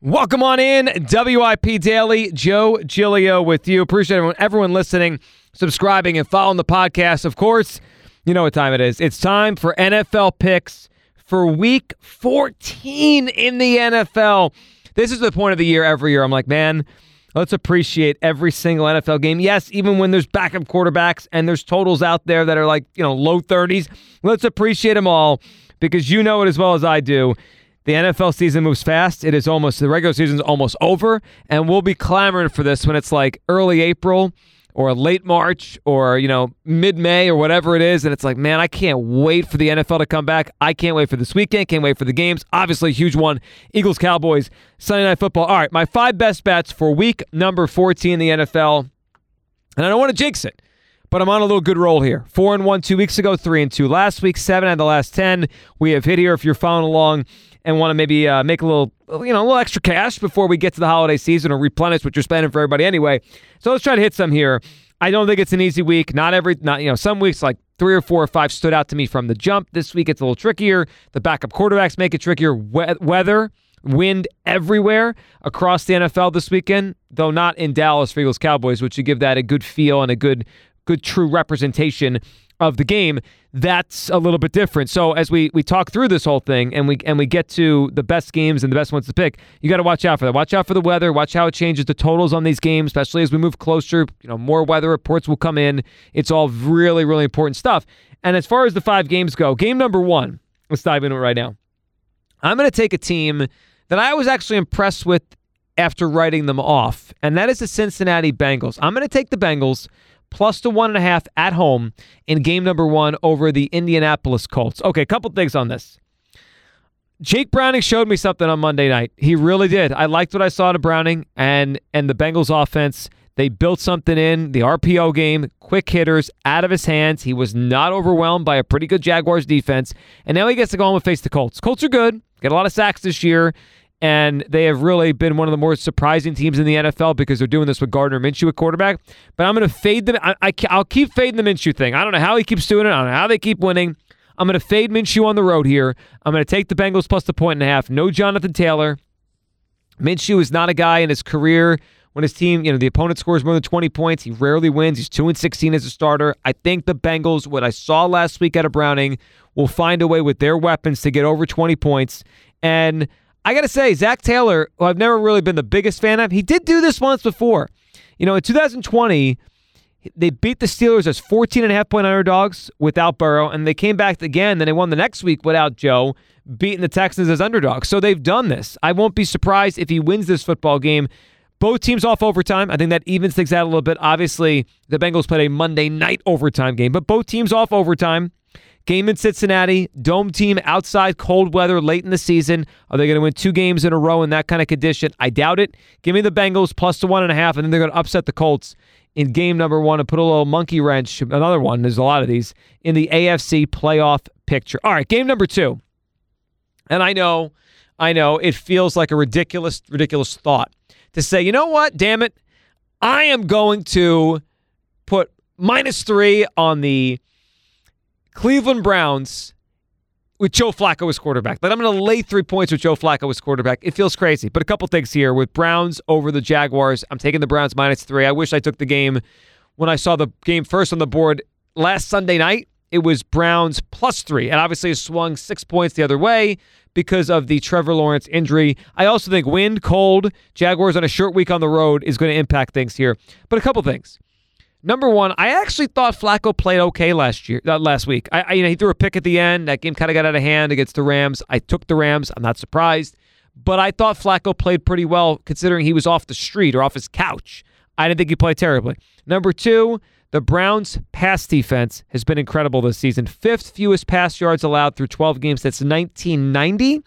Welcome on in, WIP Daily. Joe Giglio with you. Appreciate everyone, everyone listening, subscribing, and following the podcast. Of course, you know what time it is. It's time for NFL picks for week 14 in the NFL. This is the point of the year every year. I'm like, man, let's appreciate every single NFL game. Yes, even when there's backup quarterbacks and there's totals out there that are like, you know, low 30s, let's appreciate them all because you know it as well as I do. The NFL season moves fast. It is almost the regular season is almost over, and we'll be clamoring for this when it's like early April or late March or you know mid May or whatever it is, and it's like, man, I can't wait for the NFL to come back. I can't wait for this weekend. Can't wait for the games. Obviously, huge one: Eagles Cowboys Sunday Night Football. All right, my five best bets for week number 14 in the NFL, and I don't want to jinx it but I'm on a little good roll here. Four and one two weeks ago, three and two last week, seven out of the last ten. We have hit here. If you're following along and want to maybe uh, make a little, you know, a little extra cash before we get to the holiday season or replenish what you're spending for everybody anyway. So let's try to hit some here. I don't think it's an easy week. Not every, not you know, some weeks like three or four or five stood out to me from the jump. This week it's a little trickier. The backup quarterbacks make it trickier. We- weather, wind everywhere across the NFL this weekend, though not in Dallas for Eagles Cowboys, which should give that a good feel and a good, good true representation of the game, that's a little bit different. So as we we talk through this whole thing and we and we get to the best games and the best ones to pick, you got to watch out for that. Watch out for the weather. Watch how it changes the totals on these games, especially as we move closer. You know, more weather reports will come in. It's all really really important stuff. And as far as the five games go, game number one, let's dive into it right now. I'm going to take a team that I was actually impressed with after writing them off, and that is the Cincinnati Bengals. I'm going to take the Bengals plus the one and a half at home in game number one over the Indianapolis Colts. Okay, a couple things on this. Jake Browning showed me something on Monday night. He really did. I liked what I saw to Browning and and the Bengals offense. They built something in the RPO game, quick hitters out of his hands. He was not overwhelmed by a pretty good Jaguars defense. And now he gets to go home and face the Colts. Colts are good. Get a lot of sacks this year and they have really been one of the more surprising teams in the NFL because they're doing this with Gardner Minshew at quarterback. But I'm going to fade them. I, I, will keep fading the Minshew thing. I don't know how he keeps doing it. I don't know how they keep winning. I'm going to fade Minshew on the road here. I'm going to take the Bengals plus the point and a half. No Jonathan Taylor. Minshew is not a guy in his career when his team, you know, the opponent scores more than 20 points. He rarely wins. He's 2 and 16 as a starter. I think the Bengals, what I saw last week out of Browning, will find a way with their weapons to get over 20 points. And I got to say, Zac Taylor, who I've never really been the biggest fan of, he did do this once before. You know, in 2020, they beat the Steelers as 14 and a half point underdogs without Burrow, and they came back again. Then they won the next week without Joe, beating the Texans as underdogs. So they've done this. I won't be surprised if he wins this football game. Both teams off overtime. I think that evens things out a little bit. Obviously, the Bengals played a Monday night overtime game, but both teams off overtime. Game in Cincinnati, dome team outside cold weather late in the season. Are they going to win two games in a row in that kind of condition? I doubt it. Give me the Bengals plus the one and a half, and then they're going to upset the Colts in game number one and put a little monkey wrench, another one, there's a lot of these, in the AFC playoff picture. All right, game number two. And I know, I know, it feels like a ridiculous, ridiculous thought to say, you know what, damn it, I am going to put minus three on the Cleveland Browns with Joe Flacco as quarterback. That I'm going to lay three points with Joe Flacco as quarterback. It feels crazy. But a couple things here with Browns over the Jaguars. I'm taking the Browns minus three. I wish I took the game when I saw the game first on the board last Sunday night. It was Browns plus three, and obviously swung six points the other way because of the Trevor Lawrence injury. I also think wind, cold, Jaguars on a short week on the road is going to impact things here. But a couple things. Number one, I actually thought Flacco played okay last year, uh, last week. I, I, you know, he threw a pick at the end. That game kind of got out of hand against the Rams. I took the Rams. I'm not surprised, but I thought Flacco played pretty well considering he was off the street or off his couch. I didn't think he played terribly. Number two, the Browns' pass defense has been incredible this season. Fifth fewest pass yards allowed through 12 games. That's 1990,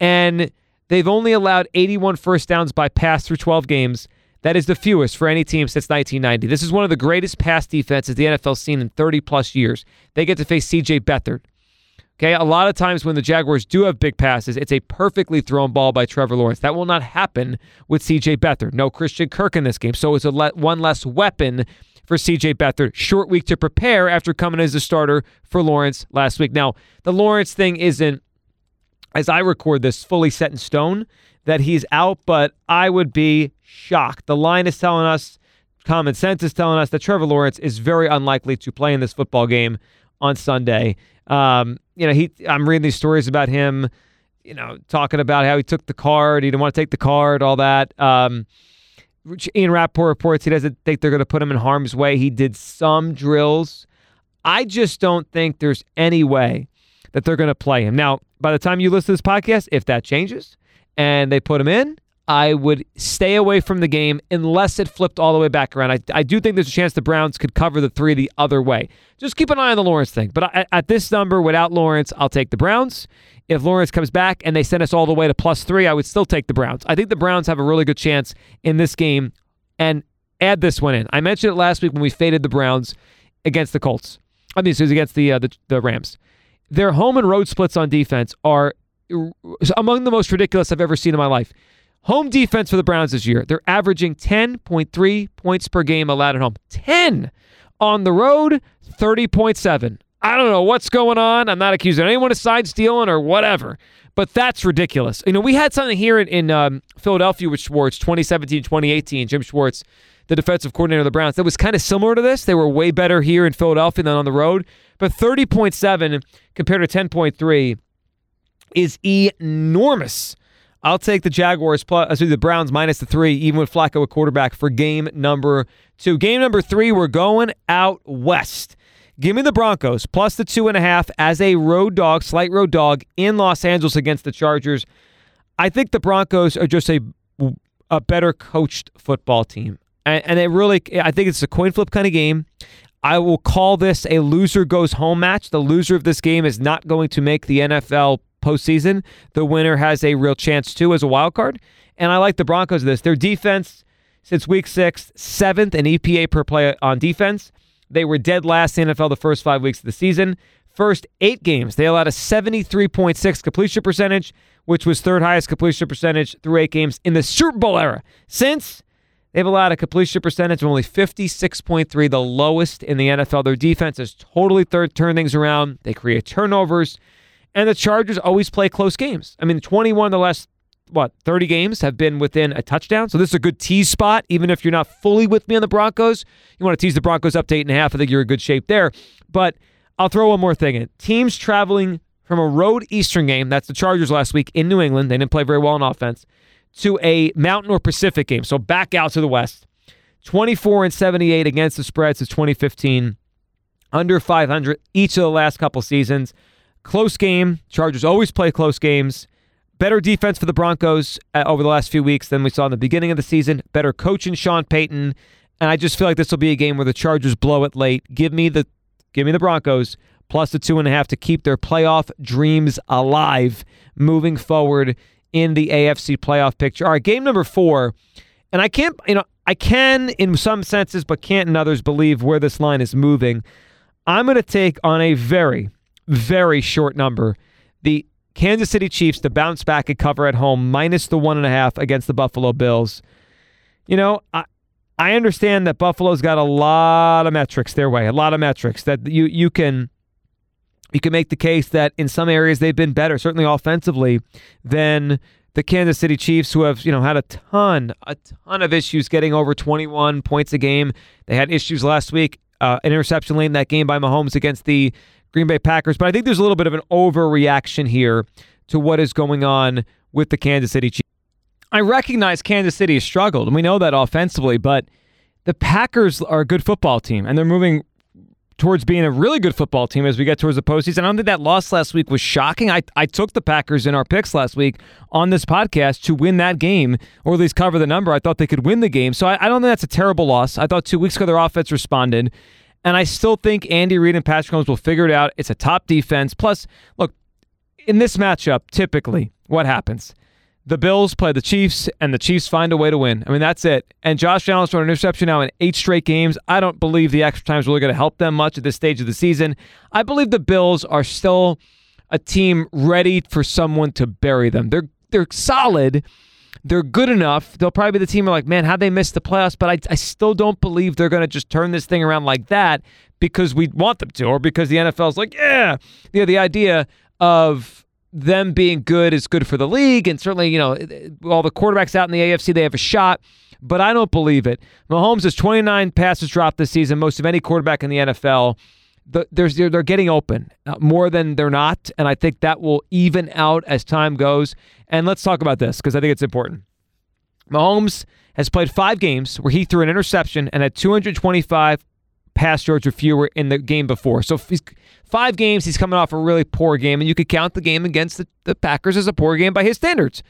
and They've only allowed 81 first downs by pass through 12 games. That is the fewest for any team since 1990. This is one of the greatest pass defenses the NFL's seen in 30 plus years. They get to face CJ Beathard. Okay, a lot of times when the Jaguars do have big passes, it's a perfectly thrown ball by Trevor Lawrence. That will not happen with CJ Beathard. No Christian Kirk in this game, so it's a le- one less weapon for CJ Beathard. Short week to prepare after coming as a starter for Lawrence last week. Now, the Lawrence thing isn't, as I record this, fully set in stone that he's out, but I would be shocked. The line is telling us, common sense is telling us that Trevor Lawrence is very unlikely to play in this football game on Sunday. Um, you know, he I'm reading these stories about him, you know, talking about how he took the card, he didn't want to take the card, all that. Um, Ian Rapoport reports he doesn't think they're going to put him in harm's way. He did some drills. I just don't think there's any way that they're going to play him. Now, by the time you listen to this podcast, if that changes and they put him in, I would stay away from the game unless it flipped all the way back around. I, I do think there's a chance the Browns could cover the three the other way. Just keep an eye on the Lawrence thing. But I, at this number, without Lawrence, I'll take the Browns. If Lawrence comes back and they send us all the way to plus three, I would still take the Browns. I think the Browns have a really good chance in this game. And add this one in. I mentioned it last week when we faded the Browns against the Colts. I mean, it was against the, uh, the the Rams. Their home and road splits on defense are among the most ridiculous I've ever seen in my life. Home defense for the Browns this year, they're averaging 10.3 points per game allowed at home. 10 on the road, 30.7. I don't know what's going on. I'm not accusing anyone of side stealing or whatever, but that's ridiculous. You know, we had something here in, in um, Philadelphia with Schwartz, 2017, 2018. Jim Schwartz, the defensive coordinator of the Browns, that was kind of similar to this. They were way better here in Philadelphia than on the road, but 30.7 compared to 10.3 is enormous. I'll take the Jaguars plus uh, the Browns minus the three, even with Flacco at quarterback for game number two. Game number three, we're going out west. Give me the Broncos plus the two and a half as a road dog, slight road dog in Los Angeles against the Chargers. I think the Broncos are just a a better coached football team, and, and it really, I think it's a coin flip kind of game. I will call this a loser goes home match. The loser of this game is not going to make the NFL postseason. The winner has a real chance too as a wild card. And I like the Broncos this. Their defense since week six, seventh in EPA per play on defense. They were dead last in NFL the first five weeks of the season. First eight games, they allowed a 73.6 completion percentage, which was third highest completion percentage through eight games in the Super Bowl era. Since they've allowed a completion percentage of only 56.3, the lowest in the NFL. Their defense has totally third turned things around. They create turnovers. And the Chargers always play close games. I mean, 21 of the last, what, 30 games have been within a touchdown. So this is a good tease spot, even if you're not fully with me on the Broncos. You want to tease the Broncos up to eight and a half. I think you're in good shape there. But I'll throw one more thing in. Teams traveling from a road Eastern game, that's the Chargers last week in New England. They didn't play very well on offense, to a Mountain or Pacific game. So back out to the West. 24 and 78 against the spread since 2015. Under 500 each of the last couple seasons. Close game. Chargers always play close games. Better defense for the Broncos uh, over the last few weeks than we saw in the beginning of the season. Better coach in Sean Payton. And I just feel like this will be a game where the Chargers blow it late. Give me the give me the Broncos plus the two and a half to keep their playoff dreams alive moving forward in the AFC playoff picture. All right, game number four. And I can't, you know, I can in some senses, but can't in others believe where this line is moving. I'm going to take on a very, very short number. The Kansas City Chiefs to bounce back and cover at home minus the one and a half against the Buffalo Bills. You know, I I understand that Buffalo's got a lot of metrics their way, a lot of metrics that you you can you can make the case that in some areas they've been better, certainly offensively, than the Kansas City Chiefs, who have you know had a ton, a ton of issues getting over 21 points a game. They had issues last week, uh, an interception late in that game by Mahomes against the Green Bay Packers. But I think there's a little bit of an overreaction here to what is going on with the Kansas City Chiefs. I recognize Kansas City has struggled, and we know that offensively, but the Packers are a good football team, and they're moving towards being a really good football team as we get towards the postseason. I don't think that loss last week was shocking. I, I took the Packers in our picks last week on this podcast to win that game, or at least cover the number. I thought they could win the game. So I, I don't think that's a terrible loss. I thought two weeks ago their offense responded. And I still think Andy Reid and Patrick Mahomes will figure it out. It's a top defense. Plus, look, in this matchup, typically, what happens? the Bills play the Chiefs, and the Chiefs find a way to win. I mean, that's it. And Josh Allen's thrown an interception now in eight straight games. I don't believe the extra time is really going to help them much at this stage of the season. I believe the Bills are still a team ready for someone to bury them. They're they're solid. They're good enough. They'll probably be the team are like, man, how they missed the playoffs? But I, I still don't believe they're going to just turn this thing around like that because we want them to, or because the NFL's like, yeah, yeah. The idea of them being good is good for the league, and certainly, you know, all the quarterbacks out in the AFC they have a shot. But I don't believe it. Mahomes has 29 passes dropped this season, most of any quarterback in the NFL. The, there's they're, they're getting open uh, more than they're not, and I think that will even out as time goes. And let's talk about this because I think it's important. Mahomes has played five games where he threw an interception and had 225 pass yards or fewer in the game before. So five games, he's coming off a really poor game, and you could count the game against the, the Packers as a poor game by his standards.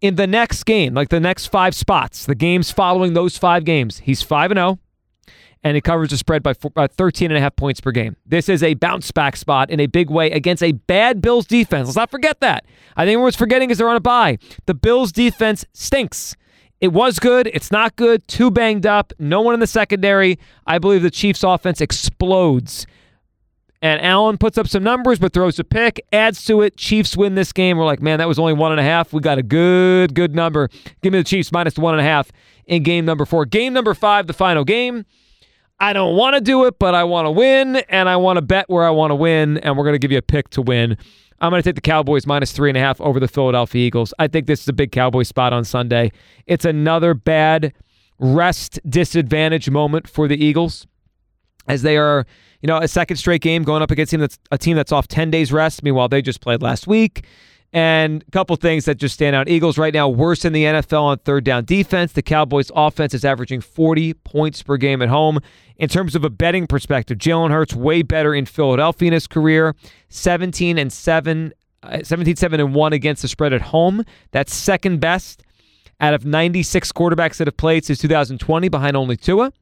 In the next game, like the next five spots, the games following those five games, he's 5 and 0 and it covers the spread by uh, 13 and a half points per game. This is a bounce back spot in a big way against a bad Bills defense. Let's not forget that. I think everyone's forgetting is they're on a bye. The Bills defense stinks. It was good. It's not good. Too banged up. No one in the secondary. I believe the Chiefs' offense explodes. And Allen puts up some numbers, but throws a pick, adds to it. Chiefs win this game. We're like, man, that was only one and a half. We got a good, good number. Give me the Chiefs minus one and a half in game number four. Game number five, the final game. I don't want to do it, but I want to win, and I want to bet where I want to win, and we're going to give you a pick to win. I'm going to take the Cowboys minus three and a half over the Philadelphia Eagles. I think this is a big Cowboy spot on Sunday. It's another bad rest disadvantage moment for the Eagles as they are, you know, a second straight game going up against a team that's, a team that's off 10 days rest. Meanwhile, they just played last week. And a couple things that just stand out. Eagles right now worse in the NFL on third down defense. The Cowboys offense is averaging 40 points per game at home. In terms of a betting perspective, Jalen Hurts way better in Philadelphia in his career, 17 and 7 uh, 17 7 and 1 against the spread at home. That's second best out of 96 quarterbacks that have played since 2020 behind only Tua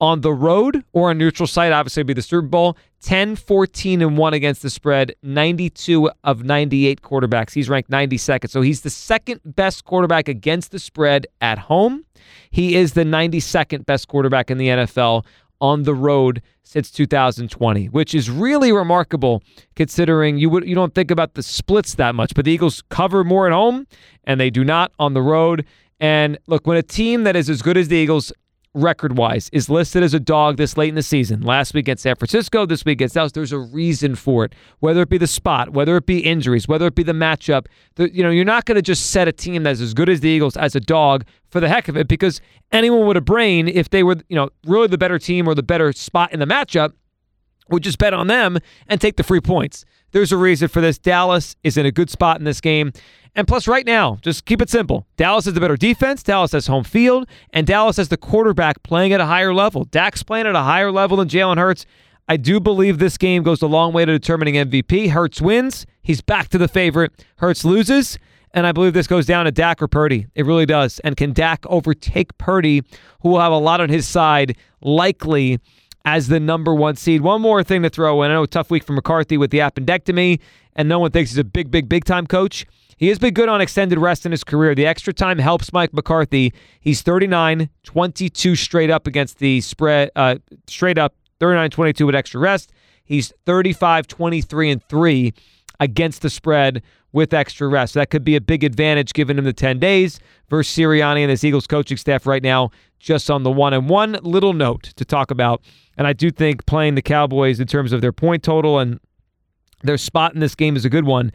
on the road or a neutral site, obviously, be the Super Bowl. 10, 14, and 1 against the spread, 92 of 98 quarterbacks. He's ranked 92nd. So he's the second best quarterback against the spread at home. He is the 92nd best quarterback in the NFL on the road since 2020, which is really remarkable considering you would you don't think about the splits that much, but the Eagles cover more at home and they do not on the road. And look, when a team that is as good as the Eagles record wise is listed as a dog this late in the season. Last week at San Francisco, this week at Dallas. There's a reason for it. Whether it be the spot, whether it be injuries, whether it be the matchup. The, you know, you're not going to just set a team that's as good as the Eagles as a dog for the heck of it because anyone with a brain, if they were, you know, really the better team or the better spot in the matchup, would just bet on them and take the free points. There's a reason for this. Dallas is in a good spot in this game. And plus, right now, just keep it simple. Dallas has the better defense. Dallas has home field. And Dallas has the quarterback playing at a higher level. Dak's playing at a higher level than Jalen Hurts. I do believe this game goes a long way to determining MVP. Hurts wins. He's back to the favorite. Hurts loses. And I believe this goes down to Dak or Purdy. It really does. And can Dak overtake Purdy, who will have a lot on his side, likely as the number one seed. One more thing to throw in. I know tough week for McCarthy with the appendectomy, and no one thinks he's a big, big, big time coach. He has been good on extended rest in his career. The extra time helps Mike McCarthy. He's 39, 22 straight up against the spread, uh, straight up 39 22 with extra rest. He's 35, 23, and 3 against the spread with extra rest. That could be a big advantage given him the 10 days versus Sirianni and his Eagles coaching staff right now just on the one. And one little note to talk about, and I do think playing the Cowboys in terms of their point total and their spot in this game is a good one.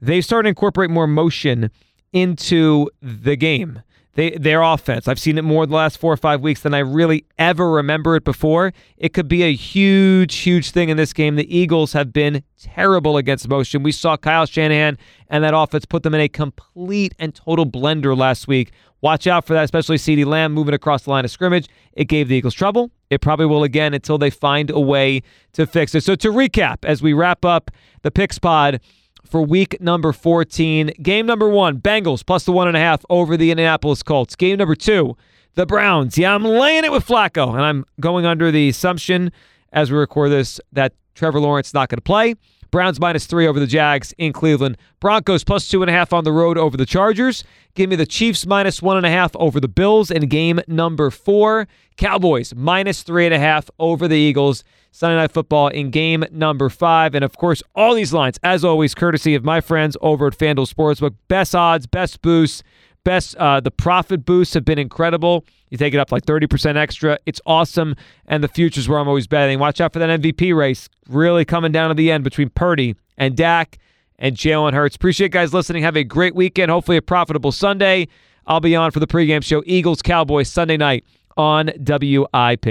They started to incorporate more motion into the game they their offense. I've seen it more the last four or five weeks than I really ever remember it before. It could be a huge, huge thing in this game. The Eagles have been terrible against motion. We saw Kyle Shanahan and that offense put them in a complete and total blender last week. Watch out for that, especially CeeDee Lamb moving across the line of scrimmage. It gave the Eagles trouble. It probably will again until they find a way to fix it. So to recap, as we wrap up the picks pod for week number 14. Game number one, Bengals plus the one and a half over the Indianapolis Colts. Game number two, the Browns. Yeah, I'm laying it with Flacco, and I'm going under the assumption as we record this that Trevor Lawrence is not going to play. Browns minus three over the Jags in Cleveland. Broncos plus two and a half on the road over the Chargers. Give me the Chiefs minus one and a half over the Bills in game number four. Cowboys minus three and a half over the Eagles. Sunday Night Football in game number five. And of course, all these lines, as always, courtesy of my friends over at FanDuel Sportsbook. Best odds, best boosts, best. Uh, the profit boosts have been incredible. You take it up like 30% extra. It's awesome. And the future's where I'm always betting. Watch out for that MVP race. Really coming down to the end between Purdy and Dak and Jalen Hurts. Appreciate guys listening. Have a great weekend. Hopefully a profitable Sunday. I'll be on for the pregame show Eagles Cowboys Sunday night on WIP.